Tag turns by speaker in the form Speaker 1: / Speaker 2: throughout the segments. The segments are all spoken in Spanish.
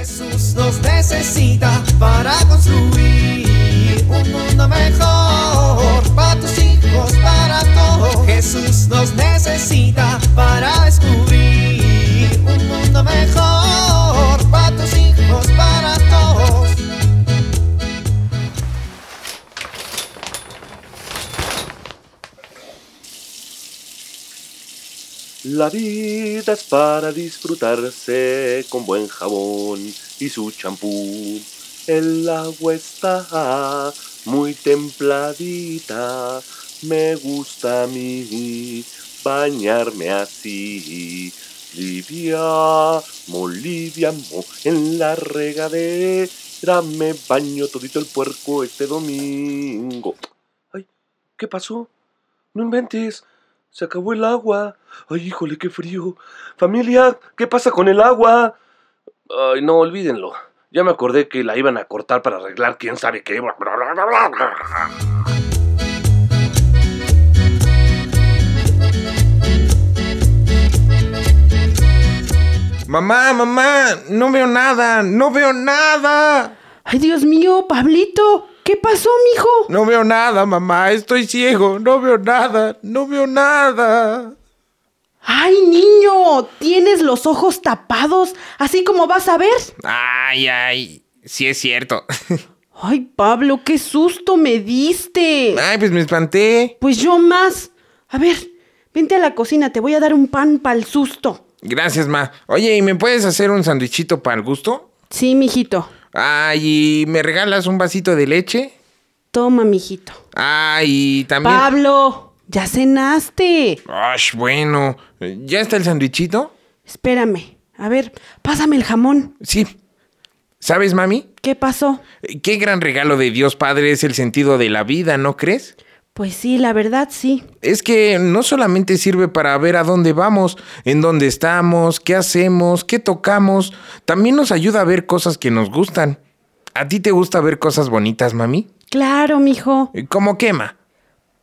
Speaker 1: Jesús nos necesita para construir un mundo mejor para tus hijos, para todos. Jesús nos necesita para descubrir un mundo mejor
Speaker 2: La vida es para disfrutarse con buen jabón y su champú. El agua está muy templadita. Me gusta a mí bañarme así. Livia, moliviamo, en la regadera me baño todito el puerco este domingo. Ay, ¿qué pasó? No inventes. Se acabó el agua. Ay, híjole, qué frío. Familia, ¿qué pasa con el agua? Ay, no, olvídenlo. Ya me acordé que la iban a cortar para arreglar quién sabe qué.
Speaker 3: Mamá, mamá, no veo nada, no veo nada.
Speaker 4: Ay, Dios mío, Pablito, ¿qué pasó, mijo?
Speaker 3: No veo nada, mamá, estoy ciego, no veo nada, no veo nada.
Speaker 4: Ay, niño, tienes los ojos tapados, así como vas a ver.
Speaker 3: Ay, ay, sí es cierto.
Speaker 4: Ay, Pablo, qué susto me diste.
Speaker 3: Ay, pues me espanté.
Speaker 4: Pues yo más. A ver, vente a la cocina, te voy a dar un pan para el susto.
Speaker 3: Gracias, ma. Oye, ¿y me puedes hacer un sandwichito para el gusto?
Speaker 4: Sí, mijito.
Speaker 3: Ay, ¿y me regalas un vasito de leche?
Speaker 4: Toma, mijito.
Speaker 3: Ay, también...
Speaker 4: Pablo, ya cenaste.
Speaker 3: Ay, bueno. ¿Ya está el sandwichito?
Speaker 4: Espérame. A ver, pásame el jamón.
Speaker 3: Sí. ¿Sabes, mami?
Speaker 4: ¿Qué pasó?
Speaker 3: Qué gran regalo de Dios Padre es el sentido de la vida, ¿no crees?
Speaker 4: Pues sí, la verdad sí.
Speaker 3: Es que no solamente sirve para ver a dónde vamos, en dónde estamos, qué hacemos, qué tocamos, también nos ayuda a ver cosas que nos gustan. ¿A ti te gusta ver cosas bonitas, mami?
Speaker 4: Claro, mijo.
Speaker 3: ¿Cómo quema?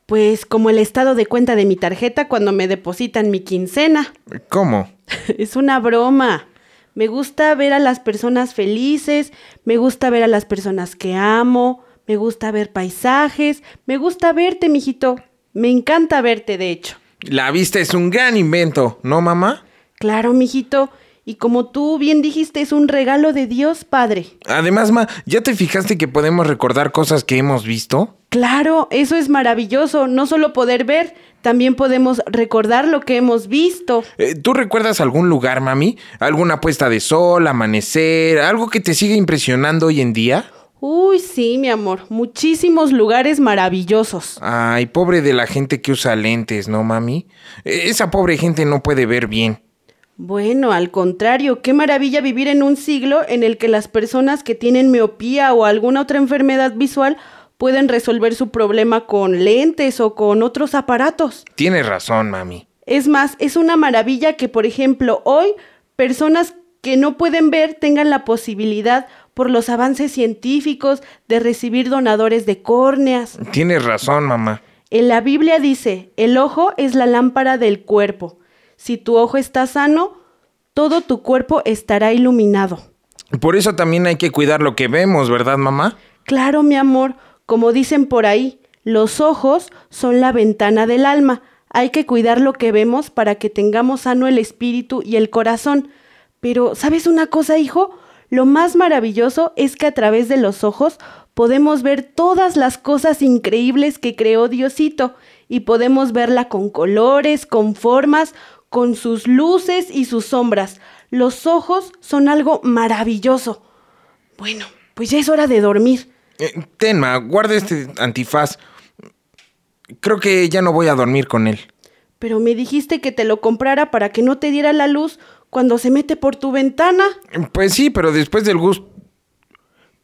Speaker 4: Pues como el estado de cuenta de mi tarjeta cuando me depositan mi quincena.
Speaker 3: ¿Cómo?
Speaker 4: es una broma. Me gusta ver a las personas felices, me gusta ver a las personas que amo, me gusta ver paisajes, me gusta verte, mijito. Me encanta verte, de hecho.
Speaker 3: La vista es un gran invento, ¿no, mamá?
Speaker 4: Claro, mijito. Y como tú bien dijiste, es un regalo de Dios, Padre.
Speaker 3: Además, ma, ¿ya te fijaste que podemos recordar cosas que hemos visto?
Speaker 4: Claro, eso es maravilloso. No solo poder ver, también podemos recordar lo que hemos visto.
Speaker 3: Eh, ¿Tú recuerdas algún lugar, mami? ¿Alguna puesta de sol, amanecer, algo que te sigue impresionando hoy en día?
Speaker 4: Uy, sí, mi amor, muchísimos lugares maravillosos.
Speaker 3: Ay, pobre de la gente que usa lentes, ¿no, mami? E, Esa pobre gente no puede ver bien.
Speaker 4: Bueno, al contrario, qué maravilla vivir en un siglo en el que las personas que tienen miopía o alguna otra enfermedad visual pueden resolver su problema con lentes o con otros aparatos.
Speaker 3: Tienes razón, mami.
Speaker 4: Es más, es una maravilla que, por ejemplo, hoy personas que no pueden ver tengan la posibilidad, por los avances científicos, de recibir donadores de córneas.
Speaker 3: Tienes razón, mamá.
Speaker 4: En la Biblia dice, el ojo es la lámpara del cuerpo. Si tu ojo está sano, todo tu cuerpo estará iluminado.
Speaker 3: Por eso también hay que cuidar lo que vemos, ¿verdad, mamá?
Speaker 4: Claro, mi amor, como dicen por ahí, los ojos son la ventana del alma. Hay que cuidar lo que vemos para que tengamos sano el espíritu y el corazón. Pero, ¿sabes una cosa, hijo? Lo más maravilloso es que a través de los ojos podemos ver todas las cosas increíbles que creó Diosito y podemos verla con colores, con formas, con sus luces y sus sombras. Los ojos son algo maravilloso. Bueno, pues ya es hora de dormir.
Speaker 3: Eh, Tenma, guarda este antifaz. Creo que ya no voy a dormir con él.
Speaker 4: Pero me dijiste que te lo comprara para que no te diera la luz cuando se mete por tu ventana.
Speaker 3: Pues sí, pero después del gusto...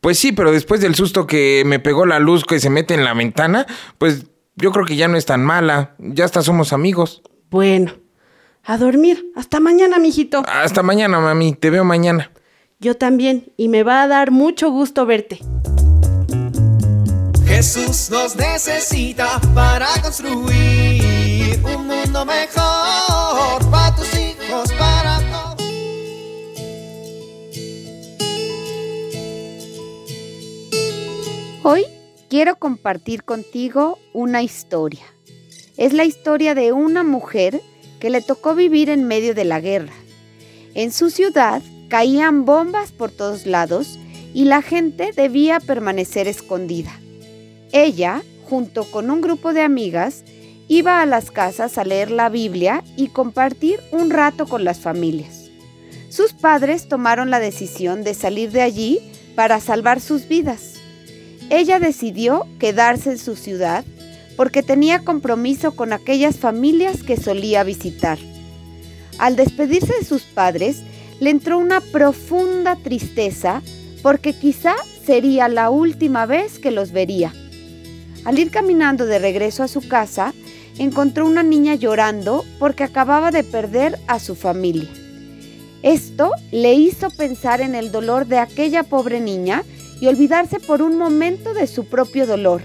Speaker 3: Pues sí, pero después del susto que me pegó la luz que se mete en la ventana, pues yo creo que ya no es tan mala. Ya hasta somos amigos.
Speaker 4: Bueno, a dormir. Hasta mañana, mijito.
Speaker 3: Hasta mañana, mami. Te veo mañana.
Speaker 4: Yo también, y me va a dar mucho gusto verte.
Speaker 1: Jesús nos necesita para construir un mundo mejor
Speaker 5: quiero compartir contigo una historia. Es la historia de una mujer que le tocó vivir en medio de la guerra. En su ciudad caían bombas por todos lados y la gente debía permanecer escondida. Ella, junto con un grupo de amigas, iba a las casas a leer la Biblia y compartir un rato con las familias. Sus padres tomaron la decisión de salir de allí para salvar sus vidas. Ella decidió quedarse en su ciudad porque tenía compromiso con aquellas familias que solía visitar. Al despedirse de sus padres, le entró una profunda tristeza porque quizá sería la última vez que los vería. Al ir caminando de regreso a su casa, encontró una niña llorando porque acababa de perder a su familia. Esto le hizo pensar en el dolor de aquella pobre niña y olvidarse por un momento de su propio dolor,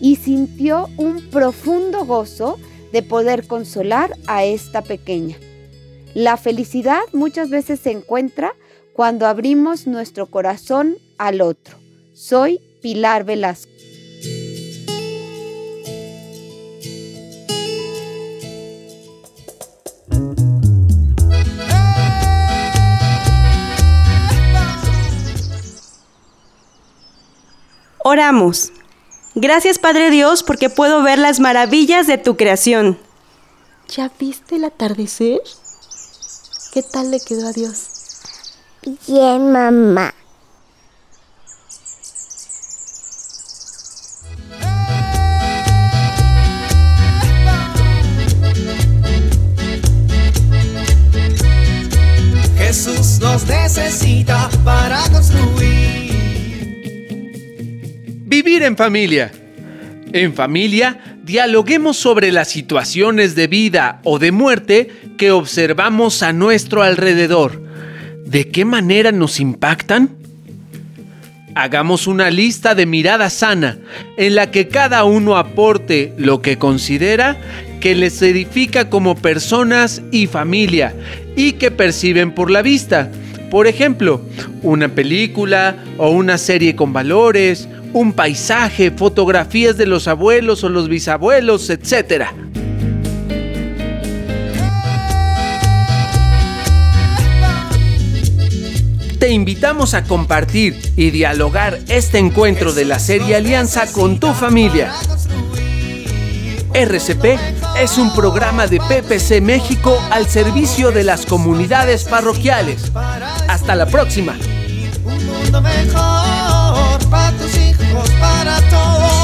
Speaker 5: y sintió un profundo gozo de poder consolar a esta pequeña. La felicidad muchas veces se encuentra cuando abrimos nuestro corazón al otro. Soy Pilar Velasco.
Speaker 4: Oramos. Gracias Padre Dios porque puedo ver las maravillas de tu creación.
Speaker 6: ¿Ya viste el atardecer? ¿Qué tal le quedó a Dios?
Speaker 7: Bien, mamá.
Speaker 1: Jesús nos necesita para construir.
Speaker 8: Vivir en familia. En familia, dialoguemos sobre las situaciones de vida o de muerte que observamos a nuestro alrededor. ¿De qué manera nos impactan? Hagamos una lista de mirada sana en la que cada uno aporte lo que considera que les edifica como personas y familia y que perciben por la vista. Por ejemplo, una película o una serie con valores, un paisaje, fotografías de los abuelos o los bisabuelos, etc. Te invitamos a compartir y dialogar este encuentro de la serie Alianza con tu familia. RCP es un programa de PPC México al servicio de las comunidades parroquiales. Hasta la próxima.
Speaker 1: Un mundo mejor para tus hijos, para todos.